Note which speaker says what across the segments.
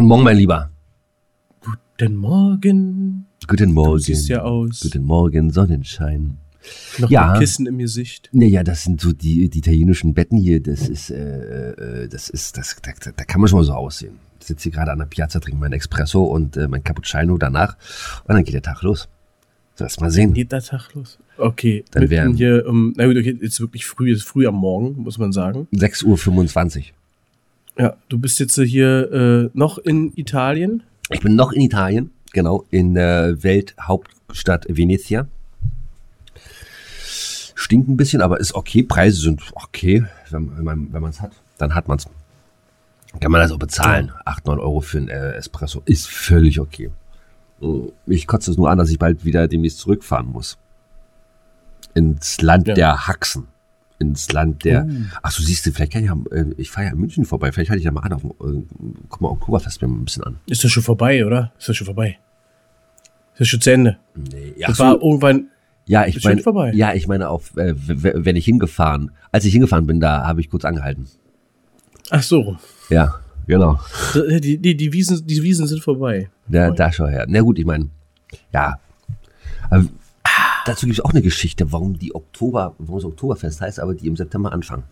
Speaker 1: Morgen, mein Lieber.
Speaker 2: Guten Morgen.
Speaker 1: Guten Morgen. Du
Speaker 2: siehst ja aus.
Speaker 1: Guten Morgen, Sonnenschein.
Speaker 2: Noch ja. mit Kissen im Gesicht.
Speaker 1: Naja, das sind so die, die italienischen Betten hier. Das ist, äh, äh, das ist, das, da, da kann man schon mal so aussehen. Ich sitze hier gerade an der Piazza, trinke meinen Espresso und äh, mein Cappuccino danach. Und dann geht der Tag los. So, erst mal sehen.
Speaker 2: Geht der Tag los? Okay.
Speaker 1: Dann wären
Speaker 2: hier, um, na gut, okay, jetzt wirklich früh, ist früh am Morgen, muss man sagen.
Speaker 1: 6.25 Uhr.
Speaker 2: Ja, du bist jetzt hier äh, noch in Italien?
Speaker 1: Ich bin noch in Italien, genau, in der Welthauptstadt Venezia. Stinkt ein bisschen, aber ist okay. Preise sind okay, wenn, wenn man es hat, dann hat man es. Kann man das auch bezahlen. 8, 9 Euro für einen äh, Espresso ist völlig okay. Ich kotze es nur an, dass ich bald wieder demnächst zurückfahren muss. Ins Land ja. der Haxen ins Land der. Uh. Ach so, siehst du, vielleicht kann ich ja, äh, ich fahre ja in München vorbei, vielleicht halte ich ja mal an auf äh, guck mal, Oktoberfest mir mal ein bisschen an.
Speaker 2: Ist das schon vorbei, oder? Ist das schon vorbei? Ist das schon zu Ende?
Speaker 1: Nee, ja.
Speaker 2: Das so, war irgendwann.
Speaker 1: Ja, ich meine, ja, ich meine auf, äh, wenn ich hingefahren, als ich hingefahren bin, da habe ich kurz angehalten.
Speaker 2: Ach so.
Speaker 1: Ja, genau.
Speaker 2: Die, die, die, Wiesen, die Wiesen sind vorbei.
Speaker 1: Ja, da schon her. Na gut, ich meine, ja. Dazu gibt es auch eine Geschichte, warum die Oktober, warum es Oktoberfest heißt, aber die im September anfangen.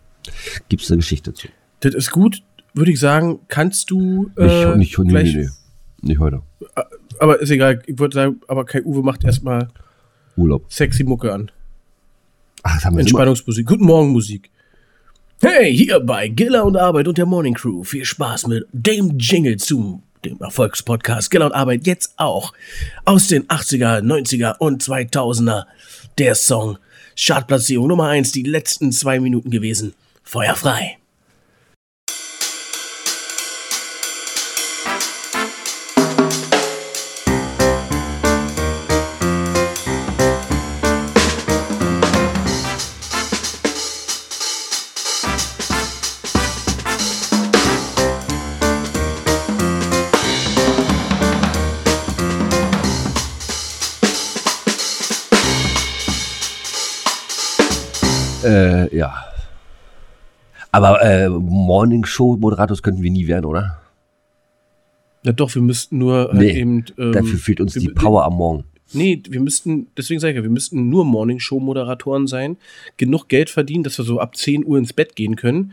Speaker 1: Gibt es eine Geschichte zu?
Speaker 2: Das ist gut, würde ich sagen. Kannst du
Speaker 1: äh, nicht, nicht, gleich, nee, nee, nicht heute.
Speaker 2: Äh, aber ist egal. Ich würde sagen, aber Kai Uwe macht erstmal
Speaker 1: Urlaub.
Speaker 2: Sexy Mucke an.
Speaker 1: Ach, das haben wir
Speaker 2: Entspannungsmusik. Guten Morgen Musik. Hey, hier bei Giller und Arbeit und der Morning Crew. Viel Spaß mit dem Jingle zum dem Erfolgspodcast Giller und Arbeit jetzt auch aus den 80er, 90er und 2000er. Der Song Chartplatzierung Nummer 1, die letzten zwei Minuten gewesen. Feuerfrei.
Speaker 1: Äh, ja. Aber äh, Morning Show Moderators könnten wir nie werden, oder?
Speaker 2: Ja, doch, wir müssten nur
Speaker 1: halt nee, eben. Ähm, dafür fehlt uns die Power am Morgen.
Speaker 2: Nee, wir müssten, deswegen sage ich ja, wir müssten nur Morning Show Moderatoren sein, genug Geld verdienen, dass wir so ab 10 Uhr ins Bett gehen können.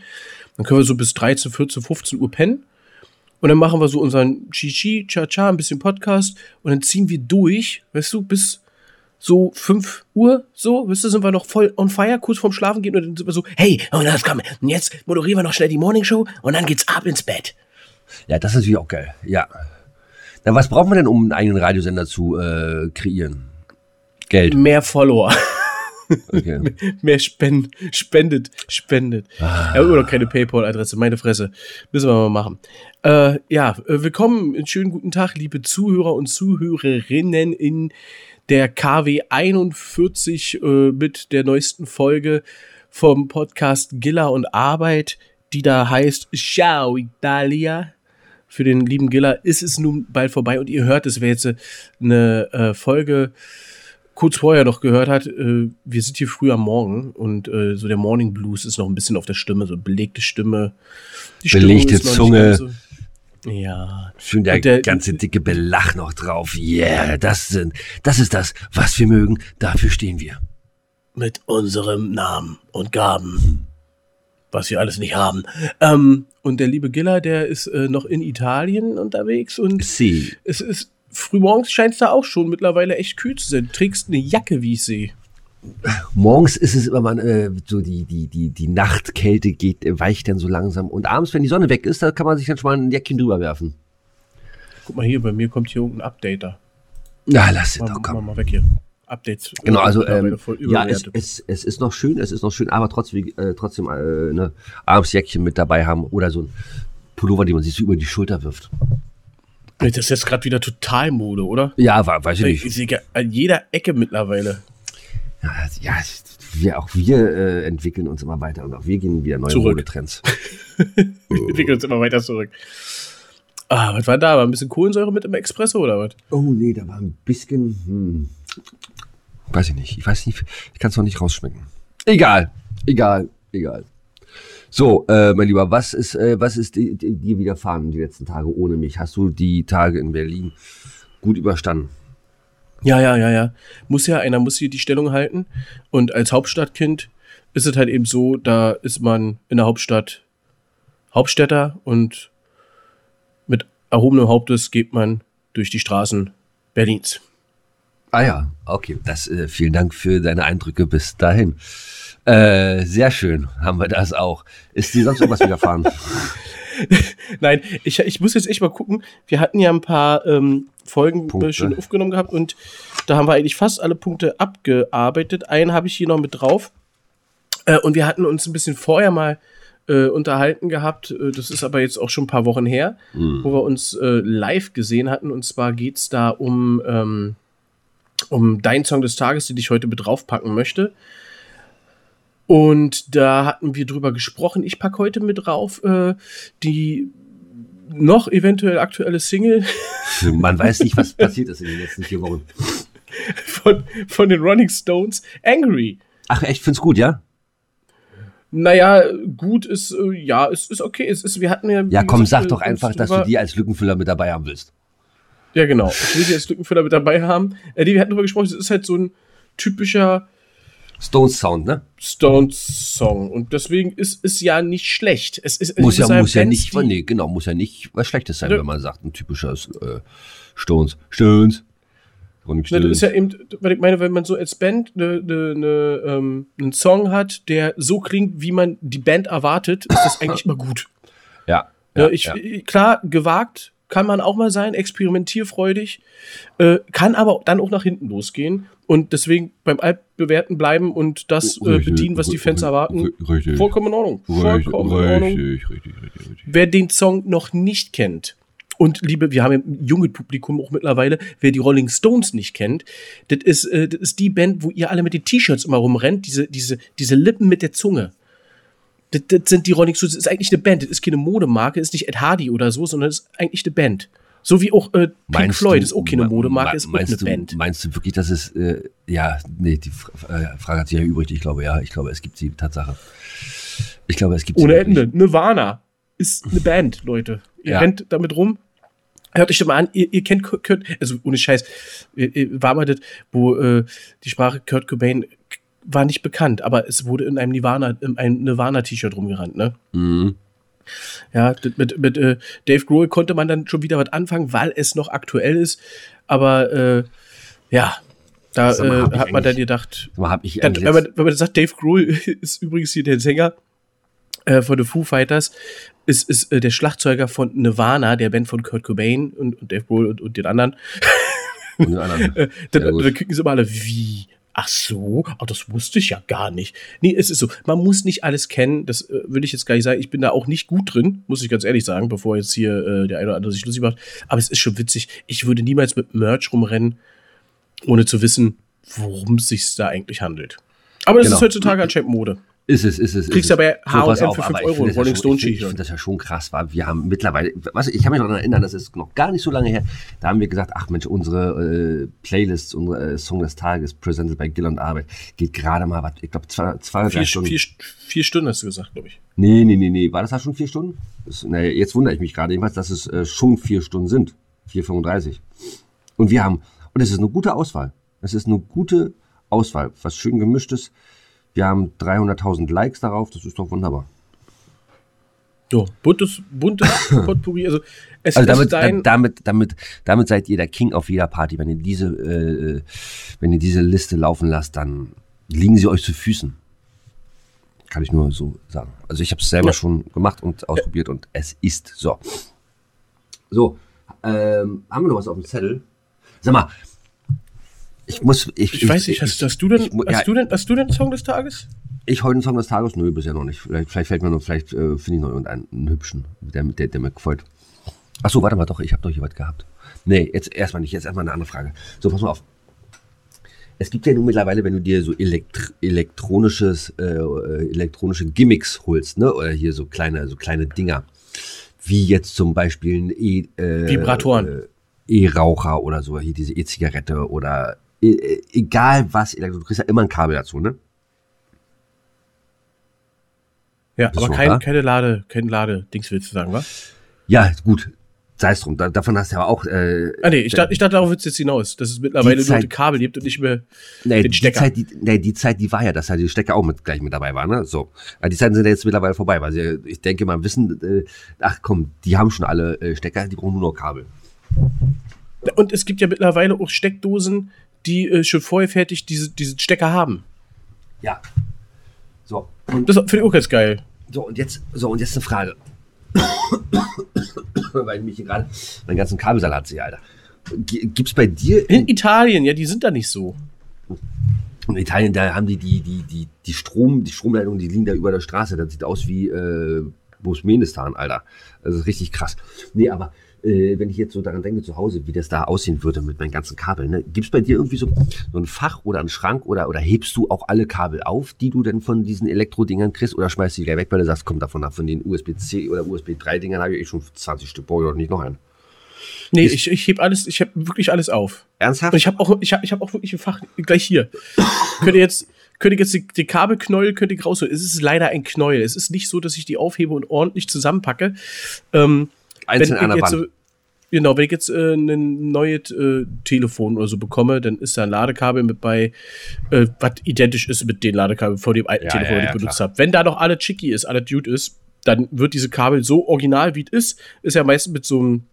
Speaker 2: Dann können wir so bis 13, 14, 15 Uhr pennen. Und dann machen wir so unseren Chichi, Cha-Cha, ein bisschen Podcast und dann ziehen wir durch, weißt du, bis so 5 Uhr, so, wisst ihr, sind wir noch voll on fire, kurz vorm Schlafen gehen und dann sind wir so, hey, und das komm, jetzt moderieren wir noch schnell die Morning Show und dann geht's ab ins Bett.
Speaker 1: Ja, das ist natürlich auch geil, ja. Na, was braucht man denn, um einen eigenen Radiosender zu äh, kreieren? Geld.
Speaker 2: Mehr Follower. Okay. mehr spend, spendet, spendet. Ah. Ja, immer noch keine PayPal-Adresse, meine Fresse. Müssen wir mal machen. Äh, ja, äh, willkommen, schönen guten Tag, liebe Zuhörer und Zuhörerinnen in der KW 41 äh, mit der neuesten Folge vom Podcast Giller und Arbeit, die da heißt Ciao Italia. Für den lieben Giller ist es nun bald vorbei und ihr hört es, wer jetzt eine äh, Folge kurz vorher noch gehört hat, äh, wir sind hier früh am Morgen und äh, so der Morning Blues ist noch ein bisschen auf der Stimme, so belegte Stimme.
Speaker 1: Die Belegte Zunge. So,
Speaker 2: ja.
Speaker 1: Schön der, der, ganze dicke Belach noch drauf. Yeah, das sind, das ist das, was wir mögen. Dafür stehen wir.
Speaker 2: Mit unserem Namen und Gaben. Was wir alles nicht haben. Ähm, und der liebe Giller, der ist äh, noch in Italien unterwegs und
Speaker 1: Sie.
Speaker 2: es ist frühmorgens scheint es da auch schon mittlerweile echt kühl zu sein. Du trägst eine Jacke, wie ich sehe
Speaker 1: morgens ist es immer mal äh, so die, die, die, die Nachtkälte geht, äh, weicht dann so langsam. Und abends, wenn die Sonne weg ist, da kann man sich dann schon mal ein Jäckchen drüber werfen.
Speaker 2: Guck mal hier, bei mir kommt hier irgendein Updater.
Speaker 1: Ja, lass es doch,
Speaker 2: komm. Mal, mal weg hier. Updates.
Speaker 1: Genau, also ähm, ja, es, es, es ist noch schön, es ist noch schön, aber trotzdem, äh, trotzdem äh, ne, abends Jäckchen mit dabei haben oder so ein Pullover, den man sich so über die Schulter wirft.
Speaker 2: Das ist jetzt gerade wieder total Mode, oder?
Speaker 1: Ja, weiß ich nicht. Ich
Speaker 2: sehe an jeder Ecke mittlerweile
Speaker 1: ja, wir, auch wir äh, entwickeln uns immer weiter und auch wir gehen wieder neue Modetrends.
Speaker 2: wir entwickeln uns immer weiter zurück. Ah, was war da? War ein bisschen Kohlensäure mit im Espresso oder was?
Speaker 1: Oh nee, da war ein bisschen. Hm, weiß ich nicht. Ich weiß nicht, ich kann es noch nicht rausschmecken. Egal, egal, egal. So, äh, mein Lieber, was ist, äh, was ist dir widerfahren die letzten Tage ohne mich? Hast du die Tage in Berlin gut überstanden?
Speaker 2: Ja, ja, ja, ja. Muss ja, einer muss hier die Stellung halten. Und als Hauptstadtkind ist es halt eben so, da ist man in der Hauptstadt Hauptstädter und mit erhobenem Hauptes geht man durch die Straßen Berlins.
Speaker 1: Ah ja, okay. Das, äh, vielen Dank für deine Eindrücke bis dahin. Äh, sehr schön, haben wir das auch. Ist dir sonst irgendwas widerfahren?
Speaker 2: Nein, ich, ich muss jetzt echt mal gucken. Wir hatten ja ein paar ähm, Folgen Punkte. schon aufgenommen gehabt und da haben wir eigentlich fast alle Punkte abgearbeitet. Einen habe ich hier noch mit drauf. Äh, und wir hatten uns ein bisschen vorher mal äh, unterhalten gehabt. Äh, das ist aber jetzt auch schon ein paar Wochen her, mhm. wo wir uns äh, live gesehen hatten. Und zwar geht es da um, ähm, um deinen Song des Tages, den ich heute mit draufpacken möchte. Und da hatten wir drüber gesprochen. Ich packe heute mit drauf äh, die noch eventuell aktuelle Single.
Speaker 1: Man weiß nicht, was passiert ist in den letzten vier Wochen.
Speaker 2: Von, von den Running Stones, Angry.
Speaker 1: Ach, echt, find's gut, ja?
Speaker 2: Naja, gut ist, äh, ja, es ist okay. Es ist, wir hatten ja.
Speaker 1: Ja, komm, gesagt, sag doch einfach, dass du die als Lückenfüller mit dabei haben willst.
Speaker 2: Ja, genau. Ich will die als Lückenfüller mit dabei haben. Äh, die, wir hatten darüber gesprochen, es ist halt so ein typischer
Speaker 1: Stones Sound, ne?
Speaker 2: Stones Song. Und deswegen ist es ja nicht schlecht. Es ist,
Speaker 1: muss ja, muss ja nicht, nee, genau, muss ja nicht was Schlechtes sein, ja. wenn man sagt, ein typischer äh, Stones. Stones.
Speaker 2: Und das ist ja eben, weil ich meine, wenn man so als Band ne, ne, ne, ähm, einen Song hat, der so klingt, wie man die Band erwartet, ist das eigentlich immer gut.
Speaker 1: Ja.
Speaker 2: ja, ich, ja. Klar, gewagt kann man auch mal sein, experimentierfreudig, äh, kann aber dann auch nach hinten losgehen und deswegen beim Altbewerten bleiben und das äh, bedienen, was die Fans erwarten.
Speaker 1: Richtig.
Speaker 2: Vollkommen in Ordnung. Vollkommen richtig, in Ordnung. Richtig, richtig, richtig, Wer den Song noch nicht kennt, und liebe, wir haben ja ein junges Publikum auch mittlerweile, wer die Rolling Stones nicht kennt, das ist, äh, das ist die Band, wo ihr alle mit den T-Shirts immer rumrennt, diese, diese, diese Lippen mit der Zunge. Das, das sind die Rolling Stones, das ist eigentlich eine Band, das ist keine Modemarke, das ist nicht Ed Hardy oder so, sondern das ist eigentlich eine Band. So wie auch äh, Pink meinst Floyd du, ist auch keine Modemarke, ist auch eine
Speaker 1: du,
Speaker 2: Band.
Speaker 1: Meinst du wirklich, dass es, äh, ja, nee, die äh, Frage hat sich ja übrig. Ich glaube, ja, ich glaube, es gibt sie, Tatsache. Ich glaube, es gibt
Speaker 2: sie. Ohne Ende. Nirvana ist eine Band, Leute. Ihr ja. rennt damit rum. Hört euch doch mal an, ihr, ihr kennt Kurt, also ohne Scheiß, war mal das, wo äh, die Sprache Kurt Cobain war nicht bekannt, aber es wurde in einem Nirvana, in einem Nirvana-T-Shirt rumgerannt, ne? Mhm. Ja, mit, mit äh, Dave Grohl konnte man dann schon wieder was anfangen, weil es noch aktuell ist. Aber äh, ja, da äh, hat man dann gedacht,
Speaker 1: ich
Speaker 2: dann, wenn, man, wenn man sagt, Dave Grohl ist übrigens hier der Sänger äh, von The Foo Fighters, ist, ist äh, der Schlagzeuger von Nirvana, der Band von Kurt Cobain und, und Dave Grohl und, und den anderen. Und den anderen. äh, dann, dann kriegen sie immer alle, wie? Ach so, oh, das wusste ich ja gar nicht. Nee, es ist so, man muss nicht alles kennen, das äh, will ich jetzt gar nicht sagen. Ich bin da auch nicht gut drin, muss ich ganz ehrlich sagen, bevor jetzt hier äh, der eine oder andere sich lustig macht. Aber es ist schon witzig. Ich würde niemals mit Merch rumrennen, ohne zu wissen, worum es sich da eigentlich handelt. Aber das genau. ist heutzutage anscheinend Mode.
Speaker 1: Ist es, ist es.
Speaker 2: Kriegst
Speaker 1: ist
Speaker 2: aber H&M für 5 Euro, Rolling Stone
Speaker 1: T-Shirt. Ich finde das ja schon krass, weil wir haben mittlerweile, was, ich kann mich noch daran erinnern, das ist noch gar nicht so lange her, da haben wir gesagt, ach Mensch, unsere äh, Playlist, unsere äh, Song des Tages, presented by Gill und Arbeit, geht gerade mal, was, ich glaube, zwei, zwei
Speaker 2: drei Stunden. Vier, vier Stunden hast du gesagt, glaube ich.
Speaker 1: Nee, nee, nee, nee, war das da schon vier Stunden? Das, nee, jetzt wundere ich mich gerade jedenfalls, dass es äh, schon vier Stunden sind. 4,35. Und wir haben, und es ist eine gute Auswahl. Es ist eine gute Auswahl, was schön gemischtes. Wir haben 300.000 Likes darauf, das ist doch wunderbar.
Speaker 2: So, buntes, buntes Potpourri. Also,
Speaker 1: es also damit, dein damit, damit, damit seid ihr der King auf jeder Party. Wenn ihr diese, äh, wenn ihr diese Liste laufen lasst, dann liegen sie euch zu Füßen. Kann ich nur so sagen. Also ich habe es selber ja. schon gemacht und ausprobiert und es ist so. So, ähm, haben wir noch was auf dem Zettel? Sag mal, ich muss.
Speaker 2: Ich, ich weiß nicht, hast, hast, du denn, ich, hast, ja, du denn, hast du denn Song des Tages?
Speaker 1: Ich heute einen Song des Tages? Nö, bisher noch nicht. Vielleicht, vielleicht fällt mir noch, vielleicht äh, finde ich noch irgendeinen einen hübschen, der, der, der mir gefällt. Achso, warte mal, doch, ich habe doch hier was gehabt. Nee, jetzt erstmal nicht, jetzt erstmal eine andere Frage. So, pass mal auf. Es gibt ja nun mittlerweile, wenn du dir so elektr elektronisches, äh, elektronische Gimmicks holst, ne? Oder hier so kleine, so kleine Dinger. Wie jetzt zum Beispiel ein e,
Speaker 2: äh, Vibratoren.
Speaker 1: Äh, E-Raucher oder so, hier diese E-Zigarette oder egal was, du kriegst ja immer ein Kabel dazu, ne?
Speaker 2: Ja, aber kein, keine Lade, kein Lade-Dings willst du sagen, was?
Speaker 1: Ja, gut. Sei es drum. Da, davon hast du ja auch. Äh,
Speaker 2: ah, nee, ich, dachte, ich dachte, darauf wird es jetzt hinaus, dass es mittlerweile
Speaker 1: Zeit,
Speaker 2: nur ein Kabel gibt und nicht mehr
Speaker 1: nee, den Stecker. Die Zeit, die, nee, die Zeit, die war ja, dass halt die Stecker auch mit, gleich mit dabei waren. Ne? So. Aber die Zeiten sind ja jetzt mittlerweile vorbei, weil sie, ich denke mal, wissen, äh, ach komm, die haben schon alle äh, Stecker, die brauchen nur noch Kabel.
Speaker 2: Und es gibt ja mittlerweile auch Steckdosen, die äh, schon vorher fertig diese, diesen Stecker haben.
Speaker 1: Ja. So.
Speaker 2: Und das finde ich auch ganz geil.
Speaker 1: So, und jetzt, so, und jetzt eine Frage. Weil ich mich hier gerade meinen ganzen Kabelsalat sehe, Alter. Gibt es bei dir.
Speaker 2: In Italien, ja, die sind da nicht so.
Speaker 1: In Italien, da haben die die, die, die, die Strom, die Stromleitungen, die liegen da über der Straße. Das sieht aus wie äh, Bosmenistan, Alter. Das ist richtig krass. Nee, aber äh, wenn ich jetzt so daran denke, zu Hause, wie das da aussehen würde mit meinen ganzen Kabeln. Ne? Gibt es bei dir irgendwie so, so ein Fach oder einen Schrank oder, oder hebst du auch alle Kabel auf, die du denn von diesen Elektrodingern kriegst oder schmeißt du die gleich weg, weil du sagst, komm davon nach, von den USB-C oder USB-3-Dingern habe ich eh schon 20 Stück, brauche ich doch nicht noch einen.
Speaker 2: Nee, ich, ich heb alles, ich habe wirklich alles auf.
Speaker 1: Ernsthaft?
Speaker 2: Und ich habe auch, ich habe, ich habe auch wirklich ein Fach gleich hier. könnt ihr jetzt, könnt ihr jetzt die, die Kabelknäuel könnt ihr rausholen. Es ist leider ein Knäuel. Es ist nicht so, dass ich die aufhebe und ordentlich zusammenpacke. Ähm,
Speaker 1: Einzeln an der Wand. So,
Speaker 2: Genau, wenn ich jetzt äh, ein neues äh, Telefon oder so bekomme, dann ist da ein Ladekabel mit bei, äh, was identisch ist mit den Ladekabeln vor dem alten ja, Telefon, ja, ja, das ich benutzt habe. Wenn da noch alles chicky ist, alles Dude ist, dann wird diese Kabel so original, wie es ist. Ist ja meistens mit so einem,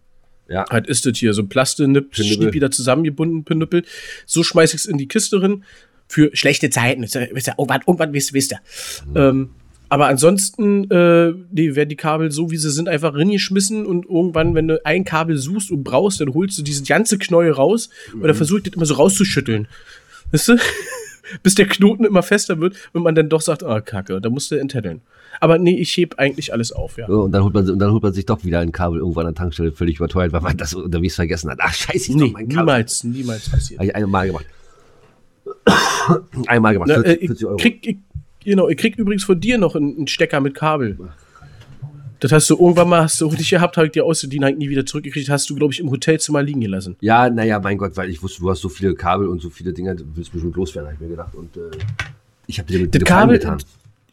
Speaker 2: ja. halt ist das hier, so ein Plastik wieder zusammengebunden, Pinüppel. So schmeiße ich es in die Kiste drin. Für schlechte Zeiten. Wisst ihr, irgendwann, irgendwann wisst, wisst ihr. Mhm. Ähm, aber ansonsten äh, die werden die Kabel so, wie sie sind, einfach reingeschmissen und irgendwann, wenn du ein Kabel suchst und brauchst, dann holst du diese ganze Knäuel raus mhm. oder versuchst das immer so rauszuschütteln. Weißt du? Bis der Knoten immer fester wird und man dann doch sagt, ah, oh, Kacke, da musst du enttätteln. Aber nee, ich heb eigentlich alles auf, ja.
Speaker 1: und, dann holt man, und dann holt man sich doch wieder ein Kabel irgendwo an der Tankstelle völlig überteuert, weil man das unterwegs vergessen hat. Ach, scheiße, ich nee,
Speaker 2: mein Kabel. Niemals, niemals passiert.
Speaker 1: Habe ich einmal gemacht. einmal gemacht,
Speaker 2: Na, 40, 40 äh, Euro. Krieg, ich, Genau, ich krieg übrigens von dir noch einen, Stecker mit Kabel. Das hast du irgendwann mal, hast du richtig gehabt, habe ich dir ausgeliehen, halt nie wieder zurückgekriegt, hast du, glaube ich, im Hotelzimmer liegen gelassen.
Speaker 1: Ja, naja, mein Gott, weil ich wusste, du hast so viele Kabel und so viele Dinger, du willst bestimmt loswerden, habe ich mir gedacht. Und äh, ich habe dir mit
Speaker 2: das Kabel getan.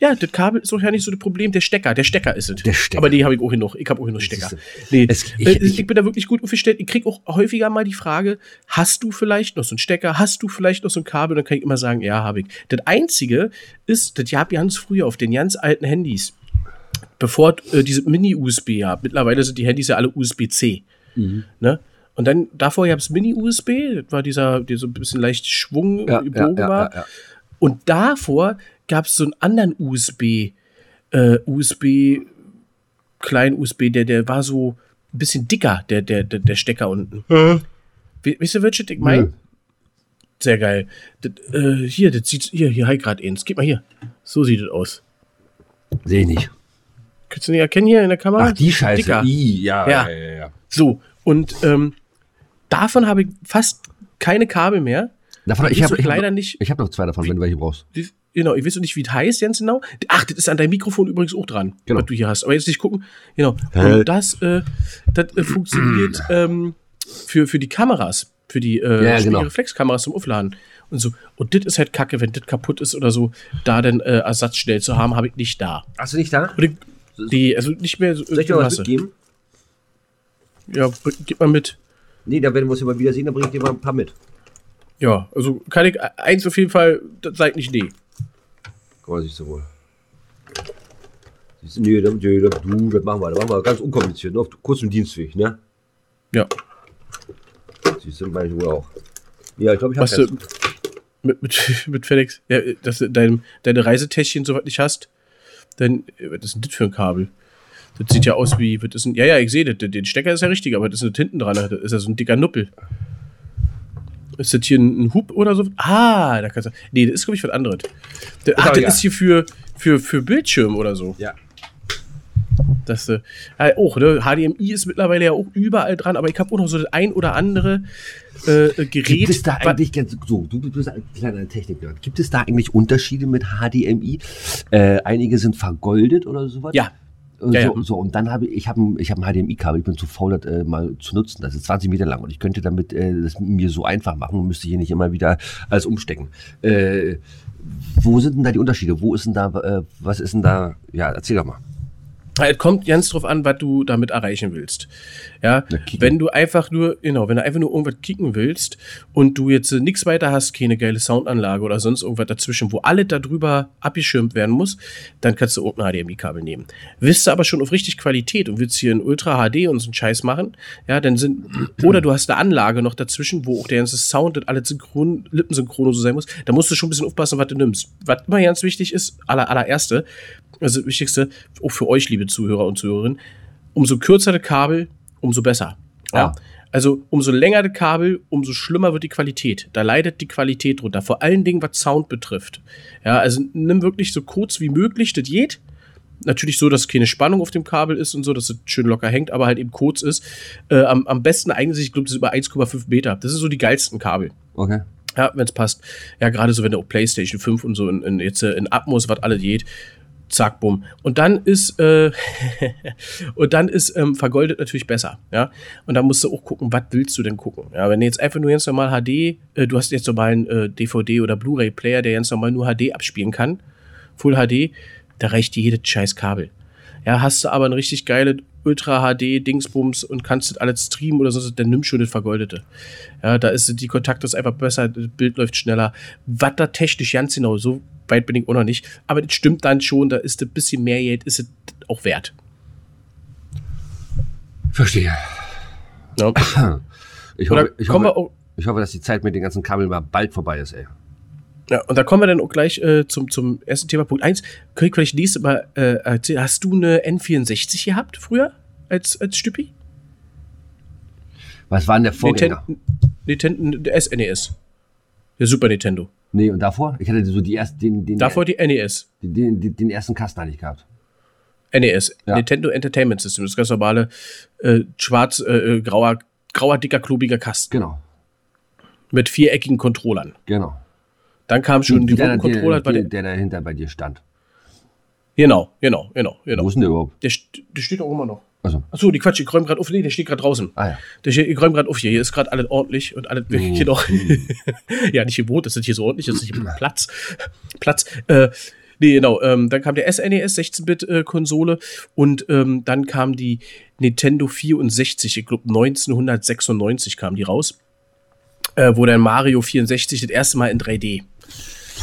Speaker 2: Ja, das Kabel ist doch ja nicht so das Problem. Der Stecker, der Stecker ist es.
Speaker 1: Der Stecker.
Speaker 2: Aber die habe ich auch hier noch. Ich habe auch hier noch Stecker. Nee, es, ich, äh, ich, ich, bin da wirklich gut aufgestellt. Ich kriege auch häufiger mal die Frage, hast du vielleicht noch so einen Stecker? Hast du vielleicht noch so ein Kabel? Dann kann ich immer sagen, ja, habe ich. Das Einzige ist, das gab ganz früher auf den ganz alten Handys, bevor äh, diese Mini-USB ja, mittlerweile sind die Handys ja alle USB-C. Mhm. Ne? Und dann davor gab es Mini-USB, das war dieser, der so ein bisschen leicht Schwung ja, gebogen ja, ja, war. Und davor gab es so einen anderen USB, äh, USB, kleinen USB, der, der war so ein bisschen dicker, der, der, der, der Stecker unten. Hm. Weißt du, welches ich meine? Sehr geil. Das, äh, hier, das sieht, hier, hier, halt gerade eins. Gib mal hier. So sieht es aus.
Speaker 1: Sehe ich nicht.
Speaker 2: Kannst du nicht erkennen hier in der Kamera?
Speaker 1: Ach, die Scheiße. Dicker.
Speaker 2: I, ja, ja. Ja, ja, ja. So, und ähm, davon habe ich fast keine Kabel mehr.
Speaker 1: Davon, ich habe leider nicht. Ich habe noch zwei davon, wie, wenn du welche brauchst.
Speaker 2: Die, Genau, ich weiß nicht, wie es heißt ganz genau. Ach, das ist an deinem Mikrofon übrigens auch dran, genau. was du hier hast. Aber jetzt nicht gucken. Genau. Und das, äh, das äh, funktioniert ähm, für, für die Kameras, für die äh, ja, genau. Reflexkameras zum Aufladen und so. Und das ist halt kacke, wenn das kaputt ist oder so, da dann äh, Ersatz schnell zu haben, habe ich nicht da.
Speaker 1: Hast du nicht da?
Speaker 2: Die, die, also nicht mehr so.
Speaker 1: Soll ich dir was mitgeben?
Speaker 2: Ja, gib mal mit.
Speaker 1: Nee, da werden wir uns immer wieder sehen, dann bringe ich dir mal ein paar mit.
Speaker 2: Ja, also kann ich eins auf jeden Fall, das seid nicht nee.
Speaker 1: Guck mal, siehst du wohl. Siehst du, nee, nee, du, das machen wir, das machen wir ganz unkompliziert, auf kurzem Dienstweg, ne?
Speaker 2: Ja.
Speaker 1: Siehst du, meine ich wohl auch. Ja, ich glaube, ich
Speaker 2: habe du mit, mit, mit Felix, ja, dass du dein, deine Reisetäschchen soweit nicht hast, dann, was ist denn das für ein Kabel? Das sieht ja aus wie, ist ein, ja, ja, ich sehe das, den Stecker ist ja richtig, aber das ist nicht hinten dran, das ist ja so ein dicker Nuppel. Ist das hier ein, Hub oder so? Ah, da kannst du. Nee, das ist, glaube ich, was anderes. Das, ach, das ist hier für, für, für Bildschirm oder so.
Speaker 1: Ja.
Speaker 2: Das, äh, auch, ne? HDMI ist mittlerweile ja auch überall dran, aber ich habe auch noch so das ein oder andere äh, Gerät. Gibt
Speaker 1: es da eigentlich, so, du bist ein kleiner Techniker, gibt es da eigentlich Unterschiede mit HDMI? Äh, einige sind vergoldet oder sowas?
Speaker 2: Ja.
Speaker 1: So,
Speaker 2: Ja, ja.
Speaker 1: so, und dann habe ich, ich habe ein, ich hab ein HDMI-Kabel, ich bin zu faul, das äh, mal zu nutzen. Das ist 20 Meter lang und ich könnte damit äh, das mir so einfach machen und müsste hier nicht immer wieder alles umstecken. Äh, wo sind denn da die Unterschiede? Wo ist denn da, äh, was ist denn da, ja, erzähl doch mal.
Speaker 2: Es kommt ganz drauf an, was du damit erreichen willst. Ja, wenn du einfach nur, genau, wenn du einfach nur irgendwas kicken willst und du jetzt äh, nichts weiter hast, keine geile Soundanlage oder sonst irgendwas dazwischen, wo alles darüber abgeschirmt werden muss, dann kannst du irgendein HDMI-Kabel nehmen. Willst du aber schon auf richtig Qualität und willst hier in Ultra HD und so einen Scheiß machen, ja, dann sind, oder du hast eine Anlage noch dazwischen, wo auch der ganze Sound und alles synchron, lippensynchron so sein muss, da musst du schon ein bisschen aufpassen, was du nimmst. Was immer ganz wichtig ist, aller, allererste, also das Wichtigste, auch für euch, liebe Zuhörer und Zuhörerinnen, umso kürzer das Kabel, umso besser. Ja.
Speaker 1: Ja.
Speaker 2: Also umso länger das Kabel, umso schlimmer wird die Qualität. Da leidet die Qualität drunter. Vor allen Dingen, was Sound betrifft. Ja, also nimm wirklich so kurz wie möglich, das geht. Natürlich so, dass keine Spannung auf dem Kabel ist und so, dass es schön locker hängt, aber halt eben kurz ist. Äh, am, am besten eignet sich, ich glaube, das ist über 1,5 Meter. Das ist so die geilsten Kabel.
Speaker 1: Okay.
Speaker 2: Ja, wenn es passt. Ja, gerade so, wenn du auch PlayStation 5 und so in, in, jetzt äh, in Atmos, was alles geht. Zack, bumm. Und dann ist, äh, und dann ist ähm, vergoldet natürlich besser, ja. Und da musst du auch gucken, was willst du denn gucken? Ja, wenn du jetzt einfach nur ganz normal HD, äh, du hast jetzt normal einen äh, DVD oder Blu-ray-Player, der ganz normal nur HD abspielen kann, Full HD, da reicht dir jedes scheiß Kabel. Ja, hast du aber ein richtig geile Ultra HD Dingsbums und kannst das alles streamen oder so, dann nimm schon das Vergoldete. Ja, da ist die Kontakt ist einfach besser, das Bild läuft schneller. Was da technisch ganz genau, so weit bin ich auch noch nicht. Aber das stimmt dann schon, da ist ein bisschen mehr Geld, ist es auch wert.
Speaker 1: Verstehe.
Speaker 2: Ja.
Speaker 1: Ich hoffe, ich, hoffe,
Speaker 2: auch,
Speaker 1: ich hoffe, dass die Zeit mit den ganzen Kabeln mal bald vorbei ist, ey.
Speaker 2: ja, und da kommen wir dann auch gleich äh, zum, zum ersten Thema. Punkt 1. Könnte ich vielleicht nächstes Mal äh, erzählen. Hast du eine N64 gehabt früher als, als Stüppi?
Speaker 1: Was war denn der Vorgänger?
Speaker 2: Nintendo, Nintendo, der SNES. Der Super Nintendo.
Speaker 1: Nee, und davor? Ich hatte so die ersten, den, den,
Speaker 2: Davor die NES.
Speaker 1: den, den, den ersten Kasten hatte ich gehabt.
Speaker 2: NES,
Speaker 1: Ja.
Speaker 2: Nintendo Entertainment System, das ganz normale äh, schwarz, äh, äh, grauer, grauer, dicker, klobiger Kasten
Speaker 1: Genau,
Speaker 2: mit viereckigen Controllern.
Speaker 1: genau.
Speaker 2: Dann kam schon die
Speaker 1: der,
Speaker 2: roten Controller.
Speaker 1: der, der,
Speaker 2: der,
Speaker 1: der dahinter bei dir stand.
Speaker 2: genau, genau, genau,
Speaker 1: Wo
Speaker 2: genau.
Speaker 1: ist denn der überhaupt?
Speaker 2: Der, der steht auch immer noch.
Speaker 1: Also,
Speaker 2: Achso, die Quatsch, ich räume gerade auf. Nee, der steht gerade draußen.
Speaker 1: ah ja.
Speaker 2: Der steht, ich räume gerade auf hier. Hier ist gerade alles ordentlich und alles.
Speaker 1: Mhm.
Speaker 2: Genau. ja, nicht im Boot, das ist hier so ordentlich, das ist hier Platz. Platz. Äh, nee, genau. Ähm, dann kam der SNES 16-Bit-Konsole und ähm, dann kam die Nintendo 64, ich glaube 1996 kam die raus. Äh, wo dann Mario 64 das erste Mal in 3D.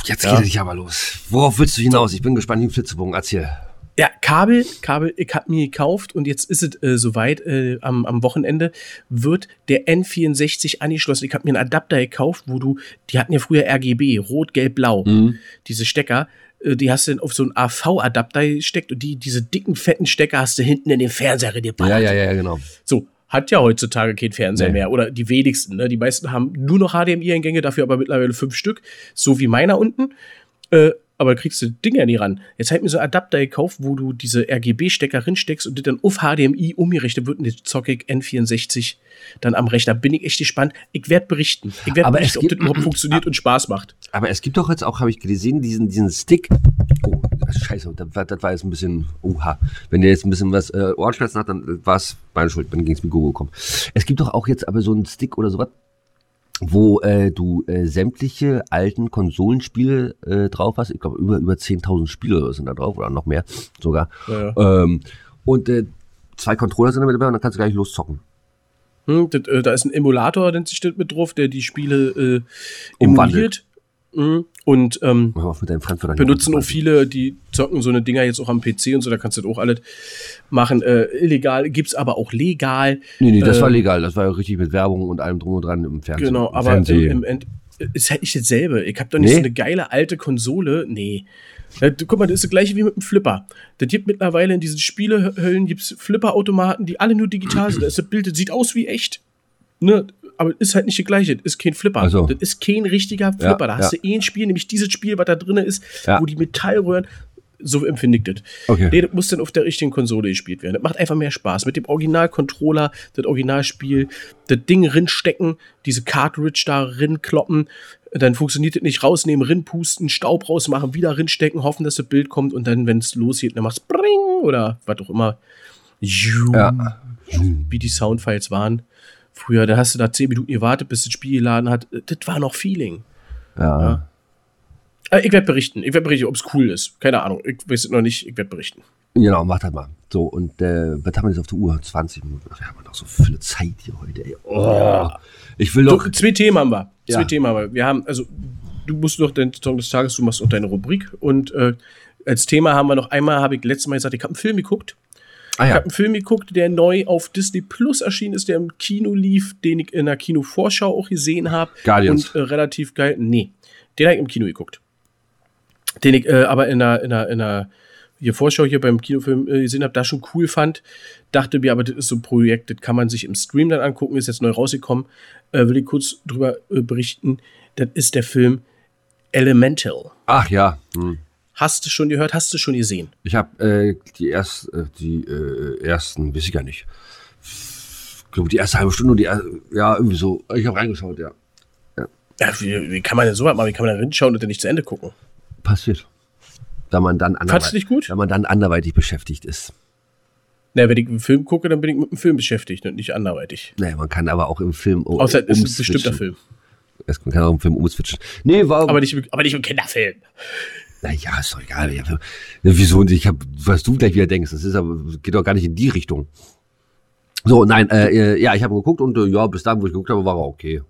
Speaker 1: Jetzt
Speaker 2: Ja.
Speaker 1: geht es dich aber los. Worauf willst du hinaus? Ich bin gespannt wie ein Flitzebogen. Erzähl.
Speaker 2: Ja, Kabel, Kabel, ich hab mir gekauft und jetzt ist es äh, soweit, äh, am, am Wochenende wird der N64 angeschlossen. Ich habe mir einen Adapter gekauft, wo du, die hatten ja früher RGB, rot, gelb, blau, diese Stecker, äh, die hast du dann auf so einen AV-Adapter gesteckt und die, diese dicken, fetten Stecker hast du hinten in den Fernseher geballert.
Speaker 1: Ja, ja, ja, genau.
Speaker 2: So, hat ja heutzutage kein Fernseher
Speaker 1: Nee.
Speaker 2: mehr. Oder die wenigsten. Ne? Die meisten haben nur noch HDMI-Eingänge, dafür aber mittlerweile fünf Stück. So wie meiner unten. Äh, aber da kriegst du Dinger ja nie ran. Jetzt ich mir so Adapter gekauft, wo du diese RGB-Stecker reinsteckst und das dann auf HDMI umgerichtet wird und jetzt zocke ich N64 dann am Rechner. Bin ich echt gespannt. Ich werde berichten. Ich werde
Speaker 1: Aber
Speaker 2: berichten, ob das überhaupt funktioniert und Spaß macht.
Speaker 1: Aber es gibt doch jetzt auch, habe ich gesehen, diesen, diesen Stick. Oh, scheiße, das war, das war jetzt ein bisschen, oha. Wenn der jetzt ein bisschen was äh, Ohrenschmerzen hat, dann war es meine Schuld, dann ging es mir Google gekommen. Es gibt doch auch jetzt aber so einen Stick oder sowas, wo äh, du äh, sämtliche alten Konsolenspiele äh, drauf hast. Ich glaube, über, über 10.000 Spiele sind da drauf oder noch mehr sogar.
Speaker 2: Ja,
Speaker 1: Ähm, und äh, zwei Controller sind damit dabei und dann kannst du gleich loszocken.
Speaker 2: Hm, das, äh, da ist ein Emulator, nennt sich das mit drauf, der die Spiele äh,
Speaker 1: Umwandelt.
Speaker 2: emuliert. Mhm. Und ähm, benutzen auch viele, die zocken so eine Dinger jetzt auch am PC und so, da kannst du das auch alles machen. Äh, illegal, gibt's aber auch legal.
Speaker 1: Nee, nee, das
Speaker 2: äh,
Speaker 1: war legal. Das war ja richtig mit Werbung und allem drum und dran im Fernsehen.
Speaker 2: Genau,
Speaker 1: Im
Speaker 2: aber im,
Speaker 1: Fernsehen.
Speaker 2: im End ist halt nicht dasselbe. Ich habe doch nicht
Speaker 1: Nee?
Speaker 2: so eine geile alte Konsole. Nee. Ja, guck mal, das ist das gleiche wie mit dem Flipper. Das gibt mittlerweile in diesen Spielehöllen gibt's Flipper-Automaten, die alle nur digital sind. Das Bild, das sieht aus wie echt. Ne? Aber ist halt nicht das gleiche. Das ist kein Flipper.
Speaker 1: Ach so.
Speaker 2: Das ist kein richtiger Flipper. da hast
Speaker 1: ja.
Speaker 2: du eh ein Spiel, nämlich dieses Spiel, was da drin ist,
Speaker 1: Ja.
Speaker 2: wo die Metallröhren. So empfinde ich das.
Speaker 1: Okay.
Speaker 2: Nee, das muss dann auf der richtigen Konsole gespielt werden. Das macht einfach mehr Spaß. Mit dem Original-Controller, das Originalspiel, das Ding rinstecken, diese Cartridge da rinkloppen, dann funktioniert das nicht, rausnehmen, rinpusten, Staub rausmachen, wieder rinstecken, hoffen, dass das Bild kommt und dann, wenn es losgeht, dann machst du Bring oder was auch immer. Ja. Wie die Soundfiles waren. Früher, da hast du da zehn Minuten gewartet, bis das Spiel geladen hat. Das war noch Feeling.
Speaker 1: Ja. ja.
Speaker 2: Äh, ich werde berichten. Ich werde berichten, ob es cool ist. Keine Ahnung. Ich weiß es noch nicht. Ich werde berichten.
Speaker 1: Genau, macht halt mal. So, und äh, was haben wir jetzt auf der Uhr? 20 Minuten. Wir haben noch so viele Zeit hier heute, ey. Oh. Ich will doch.
Speaker 2: So, zwei Themen haben wir. Zwei ja. Themen haben wir. Wir haben, also, du musst noch den Song des Tages, du machst noch deine Rubrik. Und äh, als Thema haben wir noch einmal, habe ich letztes Mal gesagt, ich habe einen Film geguckt. Ah, ja. Ich habe einen Film geguckt, der neu auf Disney Plus erschienen ist, der im Kino lief, den ich in der Kinovorschau auch gesehen habe.
Speaker 1: Guardians.
Speaker 2: Und äh, relativ geil. Nee, den habe ich im Kino geguckt den ich äh, aber in einer, in einer, in einer hier Vorschau hier beim Kinofilm äh, gesehen habe, da schon cool fand. Dachte mir, aber das ist so ein Projekt, das kann man sich im Stream dann angucken, ist jetzt neu rausgekommen. Äh, will ich kurz drüber äh, berichten. Das ist der Film Elemental.
Speaker 1: Ach ja. Hm.
Speaker 2: Hast du schon gehört? Hast du schon gesehen?
Speaker 1: Ich habe äh, die, erst, äh, die äh, ersten, weiß ich gar nicht. Ich glaube, die erste halbe Stunde, die, ja, irgendwie so. Ich habe reingeschaut, ja.
Speaker 2: ja. ja wie, wie, kann man denn so was machen? Wie kann man da hinschauen und dann nicht zu Ende gucken?
Speaker 1: passiert. Da man dann
Speaker 2: anderweitig, gut?
Speaker 1: Da man dann anderweitig beschäftigt ist.
Speaker 2: Na, wenn ich einen Film gucke, dann bin ich mit dem Film beschäftigt und nicht anderweitig.
Speaker 1: Naja, man kann aber auch im Film
Speaker 2: um, Außer es ist ein bestimmter Film.
Speaker 1: Es, man kann auch im Film umswitchen.
Speaker 2: Nee, war, aber, nicht, aber nicht im Kinderfilm.
Speaker 1: Naja, ist doch egal. Ja, wieso? Ich hab, was du gleich wieder denkst, das ist aber, geht doch gar nicht in die Richtung. So, nein, äh, äh ja, ich habe geguckt und äh, ja, bis dahin, wo ich geguckt habe, war er okay.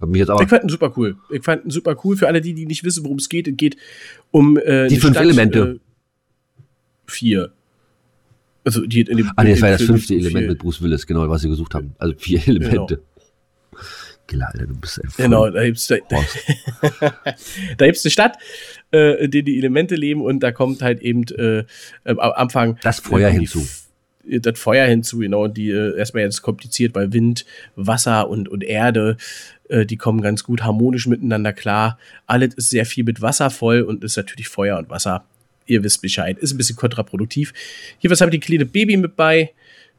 Speaker 2: Hab mich jetzt auch ich fand ihn super cool. Ich fand ihn super cool. Für alle, die, die nicht wissen, worum es geht, es geht um
Speaker 1: äh, die fünf Stadt, Elemente. Äh,
Speaker 2: vier. Also die in
Speaker 1: dem, Ah, nee, das war das fünfte Element mit Bruce Willis, genau, was sie gesucht haben. Also vier Elemente. Genau. Alter, du bist ein
Speaker 2: Genau, da gibt's da, da gibt's eine Stadt, äh, in der die Elemente leben und da kommt halt eben äh, am Anfang
Speaker 1: das Feuer hinzu
Speaker 2: das Feuer hinzu, genau, und die äh, erstmal jetzt kompliziert, weil Wind, Wasser und, und Erde, äh, die kommen ganz gut harmonisch miteinander klar. Alles ist sehr viel mit Wasser voll und ist natürlich Feuer und Wasser. Ihr wisst Bescheid. Ist ein bisschen kontraproduktiv. Hier, was habe ich die kleine Baby mit bei?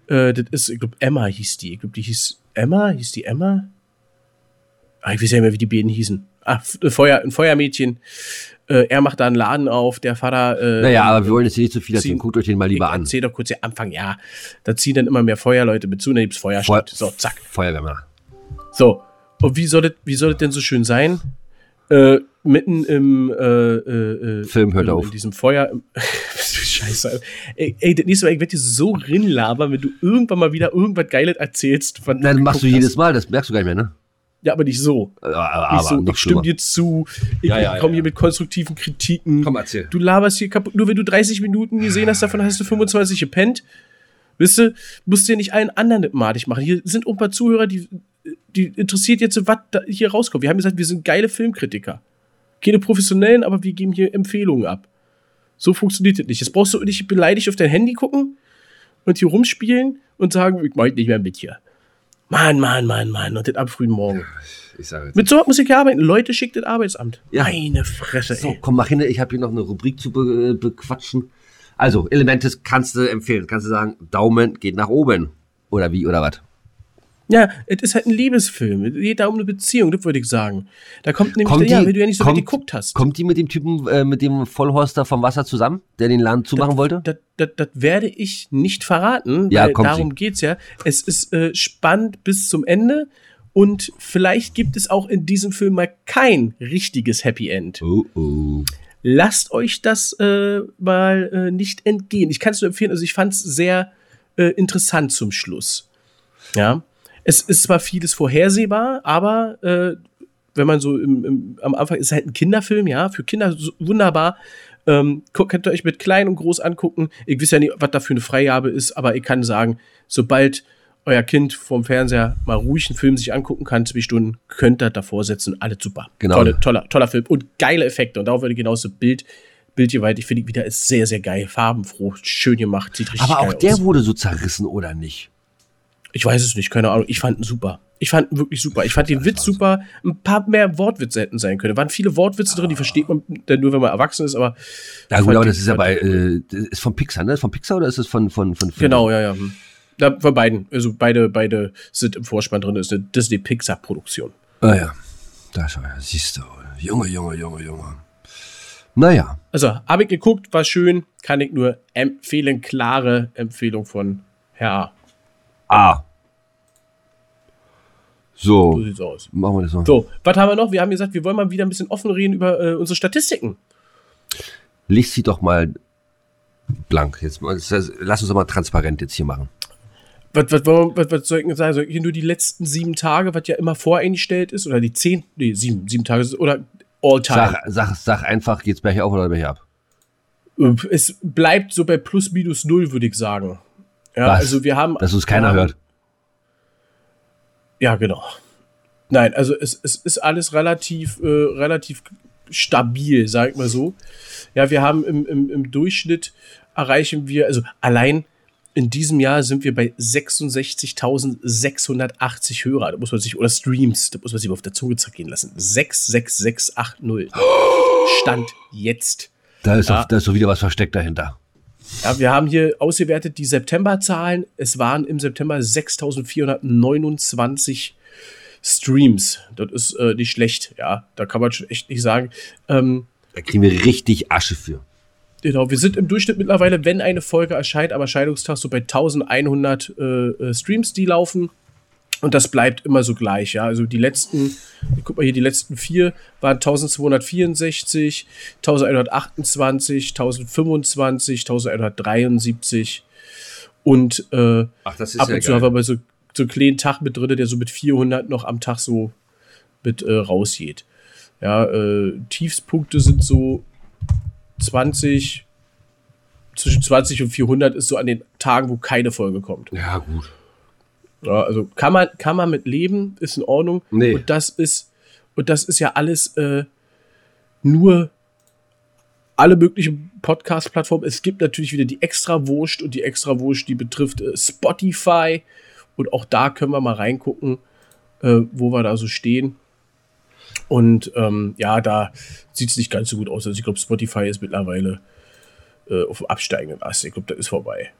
Speaker 2: Äh, das ist, ich glaube, Emma hieß die. Ich glaube, die hieß Emma. Hieß die Emma? Ich weiß ja nicht mehr, wie die beiden hießen. Ah, Feuer, ein Feuermädchen. Äh, er macht da einen Laden auf, der Vater.
Speaker 1: Äh, naja, aber wir wollen jetzt nicht zu viel erzählen. Guckt euch den mal lieber
Speaker 2: an. Erzähl doch kurz den Anfang, ja. Da ziehen dann immer mehr Feuerleute mit zu, dann gibt's Feuerstadt.
Speaker 1: Feu so, zack. Feuerwehrmann.
Speaker 2: So. Und wie soll das, wie soll das denn so schön sein? Äh, mitten im äh, äh,
Speaker 1: äh Film hört
Speaker 2: in,
Speaker 1: auf.
Speaker 2: In diesem Feuer. Scheiße. Ey, ey, das nächste Mal, ich werde dir so rinlabern, wenn du irgendwann mal wieder irgendwas Geiles erzählst.
Speaker 1: Nein, das machst du jedes Mal, das merkst du gar nicht mehr, ne?
Speaker 2: Ja, aber nicht so.
Speaker 1: Aber nicht
Speaker 2: so. Ich stimme dir zu. Ich ja, ja, komme ja, hier mit konstruktiven Kritiken.
Speaker 1: Komm, erzähl.
Speaker 2: Du laberst hier kaputt. Nur wenn du 30 Minuten gesehen hast, davon hast du 25 gepennt. Wisst du, musst du ja nicht allen anderen madig machen. Hier sind auch ein paar Zuhörer, die, die interessiert jetzt, was hier rauskommt. Wir haben gesagt, wir sind geile Filmkritiker. Keine professionellen, aber wir geben hier Empfehlungen ab. So funktioniert das nicht. Jetzt brauchst du nicht beleidigt auf dein Handy gucken und hier rumspielen und sagen, ich mach nicht mehr mit hier. Mann, Mann, Mann, Mann. Und das ab frühen Morgen.
Speaker 1: Ich sage jetzt
Speaker 2: Mit so muss ich arbeiten. Leute schickt das Arbeitsamt. Ja. Meine Fresse, ey.
Speaker 1: So, komm, mach hin. Ich habe hier noch eine Rubrik zu be bequatschen. Also, Elemente kannst du empfehlen. Kannst du sagen, Daumen geht nach oben. Oder wie, oder was?
Speaker 2: Ja, es ist halt ein Liebesfilm. Es geht da um eine Beziehung, das würde ich sagen. Da kommt nämlich,
Speaker 1: kommt
Speaker 2: ja,
Speaker 1: die,
Speaker 2: wenn du ja nicht so
Speaker 1: kommt,
Speaker 2: geguckt hast.
Speaker 1: Kommt die mit dem Typen, äh, mit dem Vollhorster vom Wasser zusammen, der den Laden zumachen
Speaker 2: das,
Speaker 1: wollte?
Speaker 2: Das, das, das, werde ich nicht verraten,
Speaker 1: ja,
Speaker 2: weil darum sie. geht's ja. Es ist äh, spannend bis zum Ende. Und vielleicht gibt es auch in diesem Film mal kein richtiges Happy End.
Speaker 1: Oh, oh.
Speaker 2: Lasst euch das äh, mal äh, nicht entgehen. Ich kann es nur empfehlen, also ich fand es sehr äh, interessant zum Schluss. Ja es ist zwar vieles vorhersehbar, aber äh, wenn man so im, im, am Anfang ist es halt ein Kinderfilm, ja, für Kinder so wunderbar. Ähm, könnt ihr euch mit klein und groß angucken. Ich weiß ja nicht, was da für eine Freigabe ist, aber ich kann sagen, sobald euer Kind vom Fernseher mal ruhig einen Film sich angucken kann, zwei Stunden, könnt ihr davor setzen. Alles super.
Speaker 1: Genau.
Speaker 2: Tolle, toller, toller Film und geile Effekte. Und darauf würde ich genauso Bild, Bild hier weit. Ich finde wieder ist sehr, sehr geil. Farbenfroh, schön gemacht, sieht richtig
Speaker 1: Aber
Speaker 2: geil
Speaker 1: auch der aus. wurde so zerrissen, oder nicht?
Speaker 2: Ich weiß es nicht, keine Ahnung. Ich fand ihn super. Ich fand ihn wirklich super. Ich fand den Witz super. Ein paar mehr Wortwitze hätten sein können. Da waren viele Wortwitze drin, die versteht man dann nur, wenn man erwachsen ist, aber.
Speaker 1: Ja, gut, aber das ist ja bei, äh, ist von Pixar, ne? Ist von Pixar oder ist es von, von, von
Speaker 2: Film? Genau, ja, ja. Hm. ja. Von beiden. Also beide, beide sind im Vorspann drin. Das ist eine Disney-Pixar-Produktion.
Speaker 1: Ah, ja. Das siehst du. Junge, Junge, Junge, Junge. Naja.
Speaker 2: Also, habe ich geguckt, war schön, kann ich nur empfehlen. Klare Empfehlung von Herr
Speaker 1: A. Ah. So.
Speaker 2: So sieht's aus.
Speaker 1: Machen wir das noch.
Speaker 2: So, was haben wir noch? Wir haben gesagt, wir wollen mal wieder ein bisschen offen reden über äh, unsere Statistiken.
Speaker 1: Licht sie doch mal blank. Jetzt, lass uns doch mal transparent jetzt hier machen.
Speaker 2: Was, was, was, was soll ich denn sagen? Soll ich hier nur die letzten sieben Tage, was ja immer voreingestellt ist, oder die zehn, nee, sieben, sieben Tage, oder all time?
Speaker 1: Sag, sag, sag einfach, geht's bei hier auf oder bei hier ab?
Speaker 2: Äh, es bleibt so bei plus minus null, würde ich sagen. Ja,
Speaker 1: Was?
Speaker 2: also wir haben.
Speaker 1: Dass uns keiner
Speaker 2: haben,
Speaker 1: hört.
Speaker 2: Ja, genau. Nein, also es, es ist alles relativ, äh, relativ stabil, sag ich mal so. Ja, wir haben im, im, im Durchschnitt erreichen wir, also allein in diesem Jahr sind wir bei 66.680 Hörer. Da muss man sich, oder Streams, da muss man sich mal auf der Zunge zergehen lassen. 66680. Stand jetzt.
Speaker 1: Da ist,
Speaker 2: Ja.
Speaker 1: da ist doch wieder was versteckt dahinter.
Speaker 2: Ja, wir haben hier ausgewertet die Septemberzahlen. Es waren im September 6.429 Streams. Das ist äh, nicht schlecht, ja. Da kann man schon echt nicht sagen. Ähm,
Speaker 1: Da kriegen wir richtig Asche für.
Speaker 2: Genau, wir sind im Durchschnitt mittlerweile, wenn eine Folge erscheint, am Erscheinungstag so bei 1100 äh, äh, Streams, die laufen. Und das bleibt immer so gleich, ja. Also die letzten, guck mal hier, die letzten vier waren 1264, 1128, 1025, 1173 und äh,
Speaker 1: Ach, das
Speaker 2: ab und zu haben wir aber so, so einen kleinen Tag mit drin, der so mit 400 noch am Tag so mit äh, rausgeht. Ja, äh, Tiefspunkte sind so 20, zwischen 20 und 400 ist so an den Tagen, wo keine Folge kommt.
Speaker 1: Ja, gut.
Speaker 2: Ja, also kann man, kann man mit leben, ist in Ordnung.
Speaker 1: Nee.
Speaker 2: Und das ist, und das ist ja alles äh, nur alle möglichen Podcast-Plattformen. Es gibt natürlich wieder die Extra-Wurst und die Extra-Wurst, die betrifft äh, Spotify. Und auch da können wir mal reingucken, äh, wo wir da so stehen. Und ähm, ja, da sieht es nicht ganz so gut aus. Also ich glaube, Spotify ist mittlerweile äh, auf dem absteigenden Ast. Ich glaube, das ist vorbei.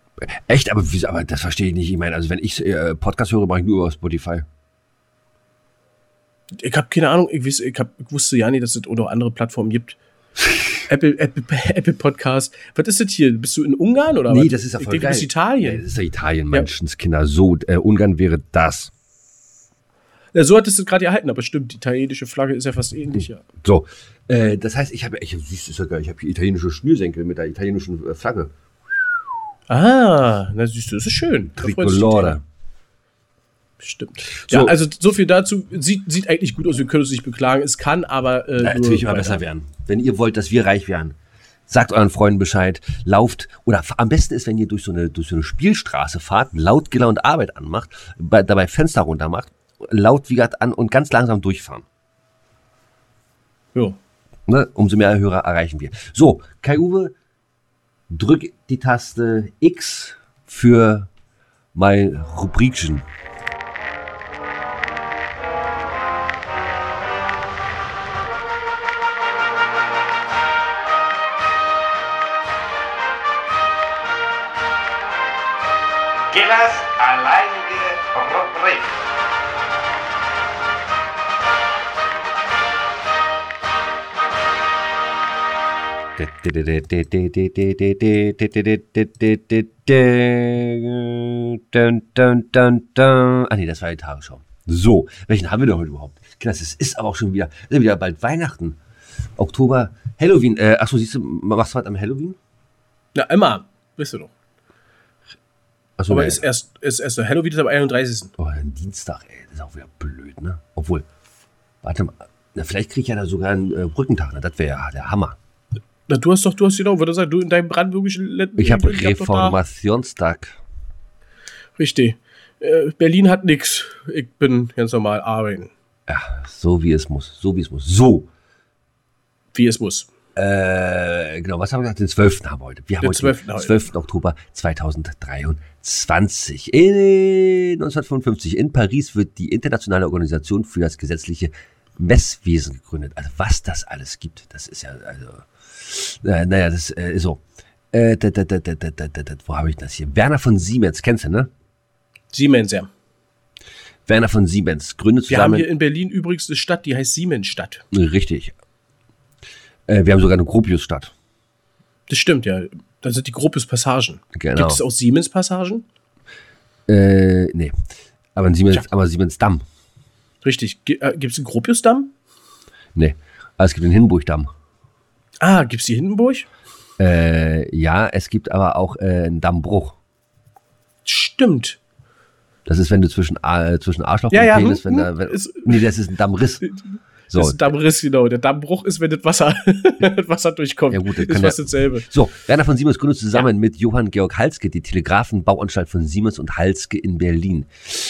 Speaker 1: Echt? Aber, aber das verstehe ich nicht. Ich meine, also wenn ich äh, Podcast höre, mache ich nur über Spotify.
Speaker 2: Ich habe keine Ahnung, ich, weiß, ich, hab, ich wusste ja nicht, dass es auch noch andere Plattformen gibt. Apple, Apple, Apple Podcast. Was ist das hier? Bist du in Ungarn oder
Speaker 1: Nee,
Speaker 2: was?
Speaker 1: das ist ja
Speaker 2: ich
Speaker 1: voll
Speaker 2: denke,
Speaker 1: geil.
Speaker 2: Du bist Italien.
Speaker 1: Ja, das ist ja Italien, Menschenskinder. So, äh, Ungarn wäre das.
Speaker 2: Ja, so hattest du es gerade erhalten, aber stimmt, die italienische Flagge ist ja fast ähnlich, ja.
Speaker 1: So, äh, das heißt, ich habe, ich, siehst du, ist ja geil, ich habe hier italienische Schnürsenkel mit der italienischen äh, Flagge.
Speaker 2: Ah, na siehst du, das ist schön.
Speaker 1: Tricolore.
Speaker 2: Stimmt. Ja,
Speaker 1: So.
Speaker 2: also so viel dazu. Sieht, sieht eigentlich gut aus, wir können uns nicht beklagen. Es kann aber äh,
Speaker 1: Ja,
Speaker 2: nur
Speaker 1: natürlich immer besser werden. Wenn ihr wollt, dass wir reich werden, sagt euren Freunden Bescheid, lauft, oder am besten ist, wenn ihr durch so eine, durch so eine Spielstraße fahrt, laut gelaunt Arbeit anmacht, bei, dabei Fenster runter macht, laut wie gesagt an und ganz langsam durchfahren.
Speaker 2: Jo.
Speaker 1: Ne? Umso mehr Hörer erreichen wir. So, Kai-Uwe, drück die Taste X für mein Rubrikchen. Ah nee, das war die Tagesschau. So, welchen haben wir denn heute überhaupt? Klasse, es ist aber auch schon wieder, ist ja wieder bald Weihnachten. Oktober, Halloween. Äh, achso, siehst du, machst du was am Halloween?
Speaker 2: Na, immer, bist du doch.
Speaker 1: Achso,
Speaker 2: Aber
Speaker 1: nee.
Speaker 2: ist erst, ist erst der Halloween ist am 31.
Speaker 1: Oh, ein Dienstag, ey, das ist auch wieder blöd, ne? Obwohl, warte mal, na, vielleicht kriege ich ja da sogar einen äh, Brückentag, ne? Das wäre ja der Hammer.
Speaker 2: Na, du hast doch, du hast genau, würde sagen, du in deinem brandenburgischen Let-
Speaker 1: Ich habe Reformationstag.
Speaker 2: Richtig. Äh, Berlin hat nix. Ich bin ganz normal arbeiten.
Speaker 1: Ja, so wie es muss, so wie es muss. So,
Speaker 2: Wie es muss.
Speaker 1: Äh, genau, was haben wir gesagt? Den 12. haben wir heute. Wir haben
Speaker 2: Den
Speaker 1: heute
Speaker 2: 12.
Speaker 1: den
Speaker 2: heute.
Speaker 1: 12. Oktober 2023. In 1955 in Paris wird die Internationale Organisation für das gesetzliche Messwesen gegründet. Also was das alles gibt, das ist ja, also, äh, naja, das ist so. Wo habe ich das hier? Werner von Siemens, kennst du, ne?
Speaker 2: Siemens, ja.
Speaker 1: Werner von Siemens, gründet zusammen.
Speaker 2: Wir haben hier in Berlin übrigens eine Stadt, die heißt Siemensstadt.
Speaker 1: Richtig. Äh, wir haben sogar eine Gropiusstadt.
Speaker 2: Das stimmt, ja. Da sind die Gropius-Passagen.
Speaker 1: Genau.
Speaker 2: Gibt es auch Siemens-Passagen?
Speaker 1: Äh, nee. Aber ein Siemens, ja. Siemens
Speaker 2: Richtig. Äh, gibt es einen Gropius-Damm?
Speaker 1: Nee. Aber es gibt den Hindenburg-Damm.
Speaker 2: Ah, gibt es die Hindenburg?
Speaker 1: Äh, ja, es gibt aber auch äh, einen Dammbruch.
Speaker 2: Stimmt.
Speaker 1: Das ist, wenn du zwischen, äh, zwischen Arschloch
Speaker 2: Ja,
Speaker 1: und
Speaker 2: ja,
Speaker 1: Penis,
Speaker 2: hm,
Speaker 1: wenn da,
Speaker 2: hm,
Speaker 1: wenn,
Speaker 2: ist-
Speaker 1: nee, das ist ein Dammriss. So,
Speaker 2: Das ist ein Dammriss, genau. Der Dammbruch ist, wenn das Wasser, das Wasser durchkommt.
Speaker 1: Ja, gut, das
Speaker 2: ist fast
Speaker 1: ja-
Speaker 2: dasselbe.
Speaker 1: so, Werner von Siemens gründet zusammen mit Johann Georg Halske die Telegrafenbauanstalt von Siemens und Halske in Berlin.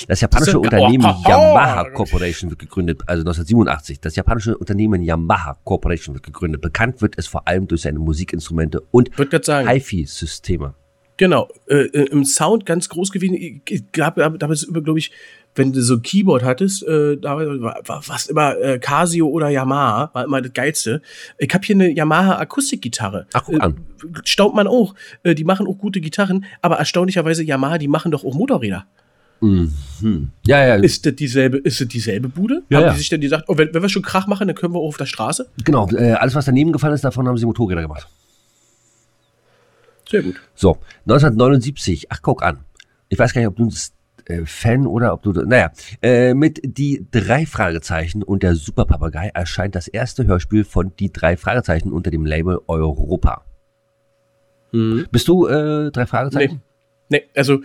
Speaker 1: Das japanische
Speaker 2: Das
Speaker 1: Unternehmen
Speaker 2: Oh, oh, oh.
Speaker 1: Yamaha Corporation wird gegründet, also 1987. Das japanische Unternehmen Yamaha Corporation wird gegründet. Bekannt wird es vor allem durch seine Musikinstrumente und. HiFi-Systeme.
Speaker 2: Genau, äh, äh, im Sound ganz groß gewesen. Gab damals über, glaube ich, wenn du so ein Keyboard hattest, äh, da war, war fast immer äh, Casio oder Yamaha, war immer das Geilste. Ich habe hier eine Yamaha Akustikgitarre.
Speaker 1: Ach, guck an.
Speaker 2: Äh, staunt man auch. Äh, die machen auch gute Gitarren, aber erstaunlicherweise Yamaha, die machen doch auch Motorräder.
Speaker 1: Ja, ja,
Speaker 2: Ist das dieselbe, ist das dieselbe Bude?
Speaker 1: Ja,
Speaker 2: haben
Speaker 1: ja.
Speaker 2: die sich denn gesagt, oh, wenn, wenn wir schon Krach machen, dann können wir auch auf der Straße?
Speaker 1: genau. Äh, alles, was daneben gefallen ist, davon haben sie Motorräder gemacht.
Speaker 2: Sehr gut.
Speaker 1: So, 1979, ach guck an. Ich weiß gar nicht, ob du das äh, Fan oder ob du, naja, äh, mit die drei Fragezeichen und der Superpapagei erscheint das erste Hörspiel von die drei Fragezeichen unter dem Label Europa. Bist du äh, drei Fragezeichen?
Speaker 2: Nee. Nee, also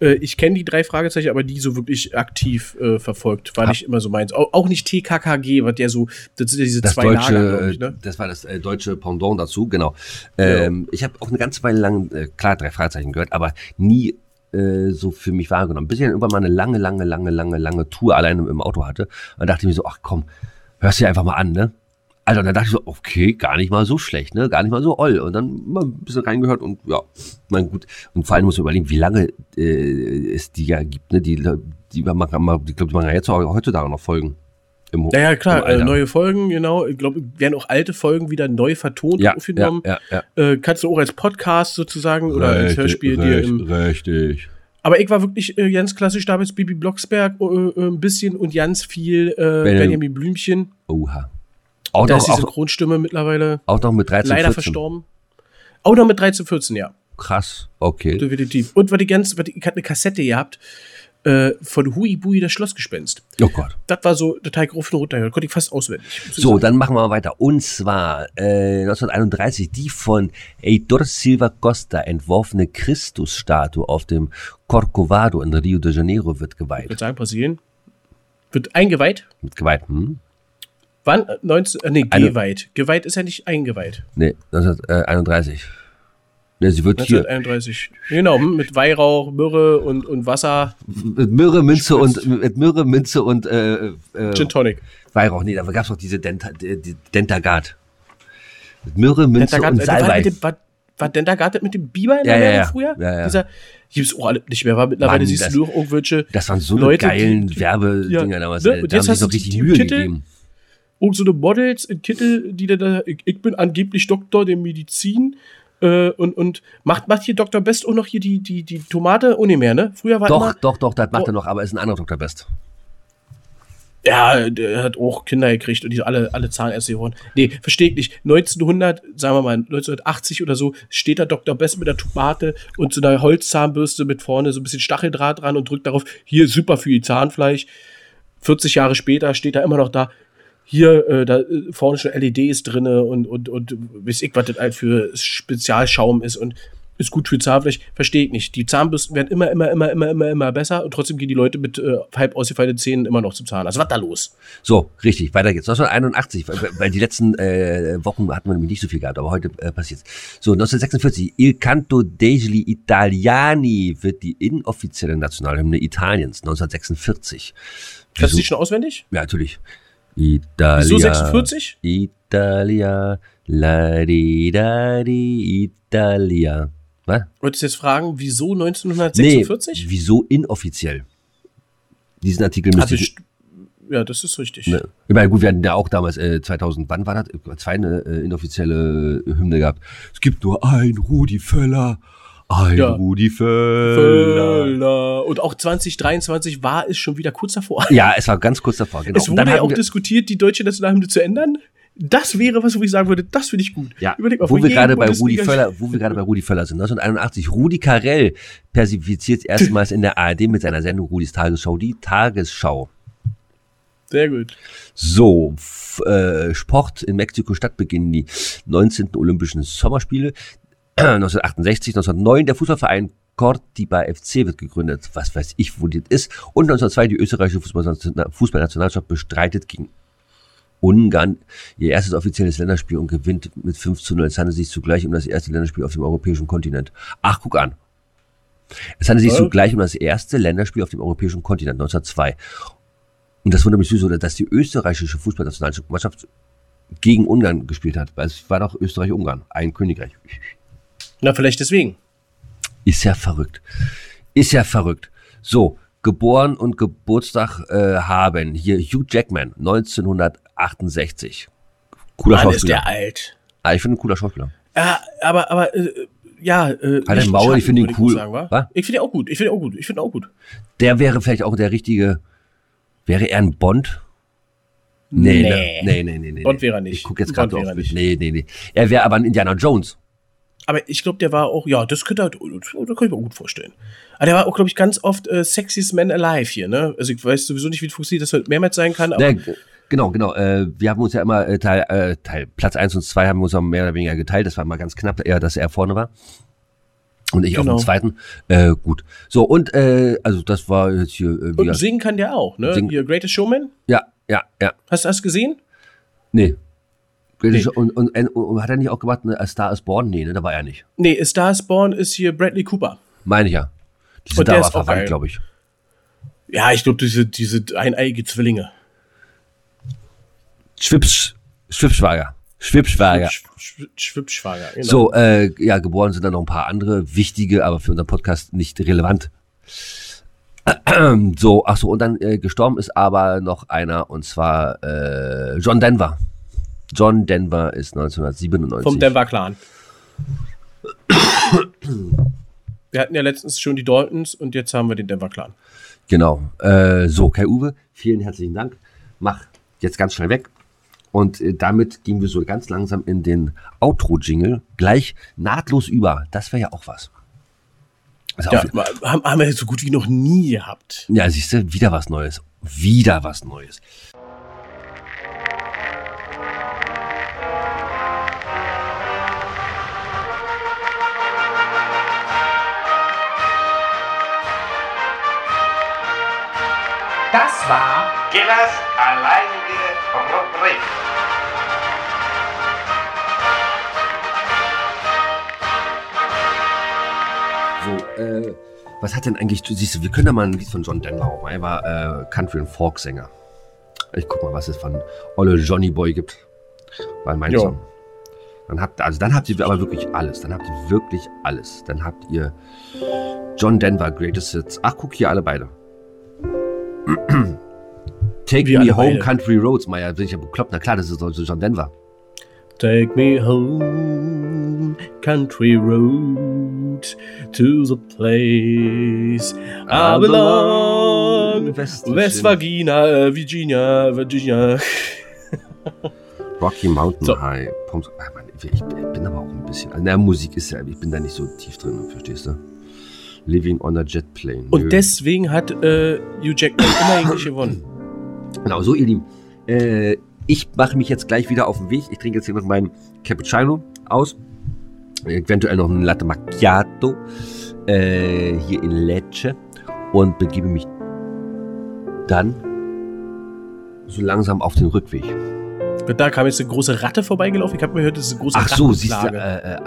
Speaker 2: äh, ich kenne die drei Fragezeichen, aber die so wirklich aktiv äh, verfolgt. War
Speaker 1: Hab-
Speaker 2: nicht immer so meins. Auch, auch nicht TKKG, was der so, das sind ja diese
Speaker 1: Das
Speaker 2: zwei
Speaker 1: deutsche,
Speaker 2: Lager, ich, ne?
Speaker 1: das war das deutsche Pendant dazu, genau. Ähm, Ich habe auch eine ganze Weile lang, klar, drei Fragezeichen gehört, aber nie äh, so für mich wahrgenommen. Bis ich dann irgendwann mal eine lange, lange, lange, lange, lange Tour alleine im Auto hatte. Und dachte ich mir so, ach komm, hörst du dir einfach mal an, ne? Also, dann dachte ich so, okay, gar nicht mal so schlecht, ne? Gar nicht mal so oll. Und dann mal ein bisschen reingehört und ja, mein gut. Und vor allem muss man überlegen, wie lange äh, es die ja gibt, ne? Die, die machen, immer- ich glaube, die machen ja jetzt auch heutzutage noch Folgen. Im,
Speaker 2: Ja, ja, klar, äh, neue Folgen, genau. Ich glaube, werden auch alte Folgen wieder neu vertont
Speaker 1: ja,
Speaker 2: aufgenommen.
Speaker 1: Ja, ja, ja.
Speaker 2: Äh, kannst du auch als Podcast sozusagen oder als Hörspiel dir im.
Speaker 1: Richtig.
Speaker 2: Aber ich war wirklich äh, ganz klassisch damals Bibi Blocksberg äh, äh, ein bisschen und ganz viel äh,
Speaker 1: Benjamin-
Speaker 2: Benjamin Blümchen.
Speaker 1: Oha. Auch
Speaker 2: Da
Speaker 1: noch,
Speaker 2: ist die
Speaker 1: auch,
Speaker 2: Synchronstimme mittlerweile
Speaker 1: auch noch mit 13,
Speaker 2: leider
Speaker 1: 14.
Speaker 2: verstorben. Auch noch mit 13, 14, ja.
Speaker 1: Krass. Okay.
Speaker 2: Definitiv. Und war die ganze, war die, ich hatte eine Kassette gehabt äh, von Hui Bui, das Schlossgespenst.
Speaker 1: Oh Gott.
Speaker 2: Das war so total rauf und runter. Konnte ich fast auswendig. ich
Speaker 1: So,
Speaker 2: sagen.
Speaker 1: dann machen wir mal weiter. Und zwar äh, 1931 die von Heitor Silva Costa entworfene Christusstatue auf dem Corcovado in Rio de Janeiro wird
Speaker 2: Ich
Speaker 1: geweiht.
Speaker 2: würde sagen, Brasilien. Wird eingeweiht.
Speaker 1: Wird geweiht, hm?
Speaker 2: Wann? Äh, 19, äh, nee, geweiht. Geweiht ist ja nicht eingeweiht.
Speaker 1: Nee, 1931. Ne, sie wird hier
Speaker 2: 1931. Genau, hm, mit Weihrauch, Myrrhe und, und Wasser.
Speaker 1: mit Myrrhe, Minze und mit Myrrhe, Minze und äh, äh,
Speaker 2: Gin Tonic.
Speaker 1: Weihrauch. Nee, da gab es noch diese Denta, die, Dentagard. Mit Myrrhe, Minze
Speaker 2: Dentagard-
Speaker 1: und
Speaker 2: äh, war,
Speaker 1: Salbei.
Speaker 2: mit dem, war, war Dentagard mit dem Biber in
Speaker 1: Ja,
Speaker 2: der
Speaker 1: ja,
Speaker 2: Werbung
Speaker 1: ja.
Speaker 2: früher?
Speaker 1: Ja, ja.
Speaker 2: Dieser, gibt's auch alle nicht mehr, war mittlerweile
Speaker 1: Mann,
Speaker 2: siehst
Speaker 1: das-
Speaker 2: du nur irgendwelche
Speaker 1: Das waren so eine
Speaker 2: Leute,
Speaker 1: geilen
Speaker 2: die-
Speaker 1: Werbedinger
Speaker 2: ja,
Speaker 1: damals.
Speaker 2: ne? Und
Speaker 1: Da haben
Speaker 2: jetzt
Speaker 1: sie
Speaker 2: hast
Speaker 1: sich noch
Speaker 2: du
Speaker 1: richtig
Speaker 2: die
Speaker 1: Mühe
Speaker 2: Titel-
Speaker 1: gegeben.
Speaker 2: und so eine Models in Kittel, die da, da ich, ich bin angeblich Doktor der Medizin äh, und, und macht, macht hier Dr. Best auch noch hier die, die, die Tomate? Oh, nee mehr, ne? Früher war
Speaker 1: Doch,
Speaker 2: immer,
Speaker 1: doch, doch, das macht
Speaker 2: Oh.
Speaker 1: er noch, aber ist ein anderer Dr. Best.
Speaker 2: ja, der hat auch Kinder gekriegt und die alle, alle Zahnärzte geworden. Nee, verstehe ich nicht. 1900, sagen wir mal, 1980 oder so, steht da Dr. Best mit der Tomate und so einer Holzzahnbürste mit vorne so ein bisschen Stacheldraht dran und drückt darauf, hier super für ihr Zahnfleisch. 40 Jahre später steht er immer noch da, hier, äh, da äh, vorne schon LEDs drinne und, und, und weiß ich, was das halt für Spezialschaum ist und ist gut für Zahnfleisch, verstehe ich nicht. Die Zahnbürsten werden immer, immer, immer, immer, immer, immer besser und trotzdem gehen die Leute mit äh, halb ausgefallenen Zähnen immer noch zum Zahnarzt. Was ist da los?
Speaker 1: So, richtig, weiter geht's. 1981, weil, weil die letzten äh, Wochen hat man nämlich nicht so viel gehabt, aber heute äh, passiert's. So, 1946, Il Canto degli Italiani wird die inoffizielle Nationalhymne Italiens, 1946.
Speaker 2: Kannst du die schon auswendig?
Speaker 1: Ja, natürlich. Italia.
Speaker 2: Wieso 46?
Speaker 1: Italia, la di da di Italia. Was?
Speaker 2: Wolltest du jetzt fragen, wieso
Speaker 1: Nee,
Speaker 2: 1946?
Speaker 1: wieso inoffiziell? Diesen Artikel müsste
Speaker 2: also,
Speaker 1: ich,
Speaker 2: ja, das ist richtig.
Speaker 1: Ne. Ich meine, gut, wir hatten ja auch damals, äh, 2000, wann war das? Zwei eine äh, inoffizielle Hymne gehabt. Es gibt nur ein Rudi Völler, Ein
Speaker 2: Ja.
Speaker 1: Rudi Völler.
Speaker 2: Völler. Und auch 2023 war es schon wieder kurz davor.
Speaker 1: Ja, es war ganz kurz davor. Genau.
Speaker 2: Es wurde ja auch diskutiert, die deutsche Nationalhymne zu ändern. Das wäre was, wo ich sagen würde, das finde ich gut.
Speaker 1: Ja,
Speaker 2: Überleg mal,
Speaker 1: wo wir gerade bei Rudi Völler, wo wir gerade bei Rudi Völler sind. 1981, Rudi Carell persifliert erstmals in der ARD mit seiner Sendung Rudis Tagesschau die Tagesschau.
Speaker 2: Sehr gut.
Speaker 1: So, äh, Sport in Mexiko-Stadt beginnen die 19. Olympischen Sommerspiele. 1968, 1909 der Fußballverein Cortiba FC wird gegründet. Was weiß ich, wo das ist. Und 1902 die österreichische Fußballnation- Fußballnationalmannschaft bestreitet gegen Ungarn ihr erstes offizielles Länderspiel und gewinnt mit 5 zu 0. Es handelt sich zugleich um das erste Länderspiel auf dem europäischen Kontinent. Ach, guck an. Es handelt sich
Speaker 2: Ja.
Speaker 1: zugleich um das erste Länderspiel auf dem europäischen Kontinent 1902. Und das wundert mich so, dass die österreichische Fußballnationalmannschaft gegen Ungarn gespielt hat. Weil es war doch Österreich-Ungarn, ein Königreich.
Speaker 2: Na, vielleicht deswegen.
Speaker 1: Ist ja verrückt. Ist ja verrückt. So, geboren und Geburtstag äh, haben hier Hugh Jackman, 1968. Cooler
Speaker 2: Mann, ist
Speaker 1: Schauspieler.
Speaker 2: der alt.
Speaker 1: Ah, ich finde ein cooler Schauspieler.
Speaker 2: Ja, aber, aber, äh, ja, äh,
Speaker 1: Halt den Maul, ich finde ihn cool.
Speaker 2: würde Sagen, ich finde ihn auch gut. Ich finde ihn auch gut. Ich finde ihn auch gut.
Speaker 1: Der wäre vielleicht auch der richtige. Wäre er ein Bond? Nee,
Speaker 2: Nee.
Speaker 1: nee, nee, nee, nee. nee.
Speaker 2: Bond wäre er nicht.
Speaker 1: Ich gucke jetzt gerade
Speaker 2: wäre
Speaker 1: auf.
Speaker 2: nicht.
Speaker 1: Nee, nee, nee. Er wäre aber ein Indiana Jones.
Speaker 2: Aber ich glaube, der war auch, ja, das könnte halt, das könnte ich mir gut vorstellen. Aber der war auch, glaube ich, ganz oft äh, Sexiest Man Alive hier, ne? Also ich weiß sowieso nicht, wie das funktioniert, dass halt mehrmals sein kann, aber
Speaker 1: Nee, genau, genau. Äh, wir haben uns ja immer äh, Teil, äh, Teil Platz 1 und 2 haben wir uns auch mehr oder weniger geteilt. Das war immer ganz knapp, eher, dass er vorne war. Und ich
Speaker 2: Genau.
Speaker 1: auf dem zweiten. Äh, gut. So, und äh, also das war jetzt hier äh,
Speaker 2: und singen kann der auch, ne?
Speaker 1: Singen-
Speaker 2: Hier, Greatest Showman.
Speaker 1: Ja, ja, ja.
Speaker 2: Hast du das gesehen?
Speaker 1: Nee.
Speaker 2: Nee.
Speaker 1: Und, und, und, und hat er nicht auch gemacht, ne, A Star is Born? Nee, ne, da war er nicht.
Speaker 2: Nee, A Star is Born ist hier Bradley Cooper.
Speaker 1: Meine ich ja. Die
Speaker 2: Und
Speaker 1: sind
Speaker 2: der
Speaker 1: da aber verwandt, glaube ich.
Speaker 2: Ja, ich glaube, diese, diese eineige Zwillinge.
Speaker 1: Schwips, Schwipschwager. Schwipschwager.
Speaker 2: Sch- Sch- Schwibschwager, genau.
Speaker 1: So, äh, ja, geboren sind dann noch ein paar andere wichtige, aber für unseren Podcast nicht relevant. So, ach so, und dann äh, gestorben ist aber noch einer, und zwar äh, John Denver. John Denver ist 1997.
Speaker 2: Vom Denver Clan. Wir hatten ja letztens schon die Daltons und jetzt haben wir den Denver Clan.
Speaker 1: Genau. Äh, so, Kai Uwe, vielen herzlichen Dank. Mach jetzt ganz schnell weg. Und äh, damit gehen wir so ganz langsam in den Outro-Jingle gleich nahtlos über. Das wäre ja auch was. Also
Speaker 2: Ja,
Speaker 1: auf-
Speaker 2: haben, haben wir so gut wie noch nie gehabt.
Speaker 1: Ja, siehst du, wieder was Neues. Wieder was Neues.
Speaker 3: War Gillers alleinige Rubrik.
Speaker 1: So, äh, was hat denn eigentlich, siehst, du, wir können da mal ein Lied von John Denver auch mal. Er war äh, Country- und Folk-Sänger. Ich guck mal, was es von Olle Johnny Boy gibt. Weil mein
Speaker 2: Jo.
Speaker 1: Song. Dann habt, also dann habt ihr aber wirklich alles. Dann habt ihr wirklich alles. Dann habt ihr John Denver, Greatest Hits. Ach, guck hier alle beide. Take
Speaker 2: Wir
Speaker 1: Me Home
Speaker 2: beide.
Speaker 1: Country Roads, Meier, bin ich ja bekloppt. Na klar, das ist John Denver.
Speaker 2: Take me home, country road, to the place I belong.
Speaker 1: West-
Speaker 2: West Virginia, Virginia, Virginia.
Speaker 1: Rocky Mountain
Speaker 2: So.
Speaker 1: High. Mann, ich, bin aber auch ein bisschen. Na, Musik ist ja, ich bin da nicht so tief drin, verstehst du? Living on a Jet Plane. Nö.
Speaker 2: Und deswegen hat äh, Hugh Jackman immer eigentlich gewonnen.
Speaker 1: Genau, so ihr Lieben. Äh, ich mache mich jetzt gleich wieder auf den Weg. Ich trinke jetzt hier noch meinen Cappuccino aus. Eventuell noch einen Latte Macchiato. Äh, hier in Lecce. Und begebe mich dann so langsam auf den Rückweg.
Speaker 2: Da kam jetzt eine große Ratte vorbeigelaufen. Ich habe mir gehört, das ist eine große
Speaker 1: Ach so, siehst du, äh, äh,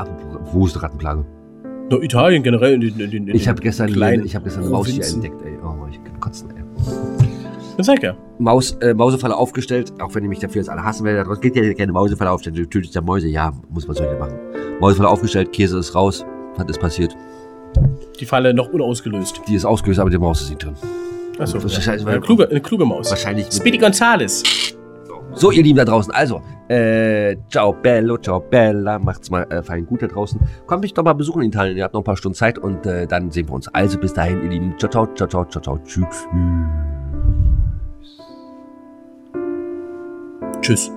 Speaker 1: wo ist die Rattenplage?
Speaker 2: Na, Italien generell. In in in
Speaker 1: Ich habe gestern,
Speaker 2: kleinen
Speaker 1: ich hab gestern eine Maus hier entdeckt, ey. Oh, ich kann kotzen, ey.
Speaker 2: Das sag ja.
Speaker 1: Maus, äh, Mausefalle aufgestellt, auch wenn ihr mich dafür jetzt alle hassen werdet. Es geht ja keine Mausefalle aufstellen, du tötest ja Mäuse. Ja, muss man so hier machen. Mausefalle aufgestellt, Käse ist raus. Was ist passiert?
Speaker 2: Die Falle noch unausgelöst.
Speaker 1: Die ist ausgelöst, aber die Maus ist nicht drin.
Speaker 2: Achso,
Speaker 1: Wahrscheinlich-
Speaker 2: eine, kluge, eine kluge Maus.
Speaker 1: Wahrscheinlich.
Speaker 2: Speedy Gonzales.
Speaker 1: So, ihr Lieben da draußen, also, äh, ciao bello, ciao bella, macht's mal äh, fein gut da draußen. Kommt mich doch mal besuchen in Italien, ihr habt noch ein paar Stunden Zeit und äh, dann sehen wir uns. Also bis dahin, ihr Lieben, ciao, ciao, ciao, ciao, ciao, ciao, tschüss.
Speaker 2: Tschüss.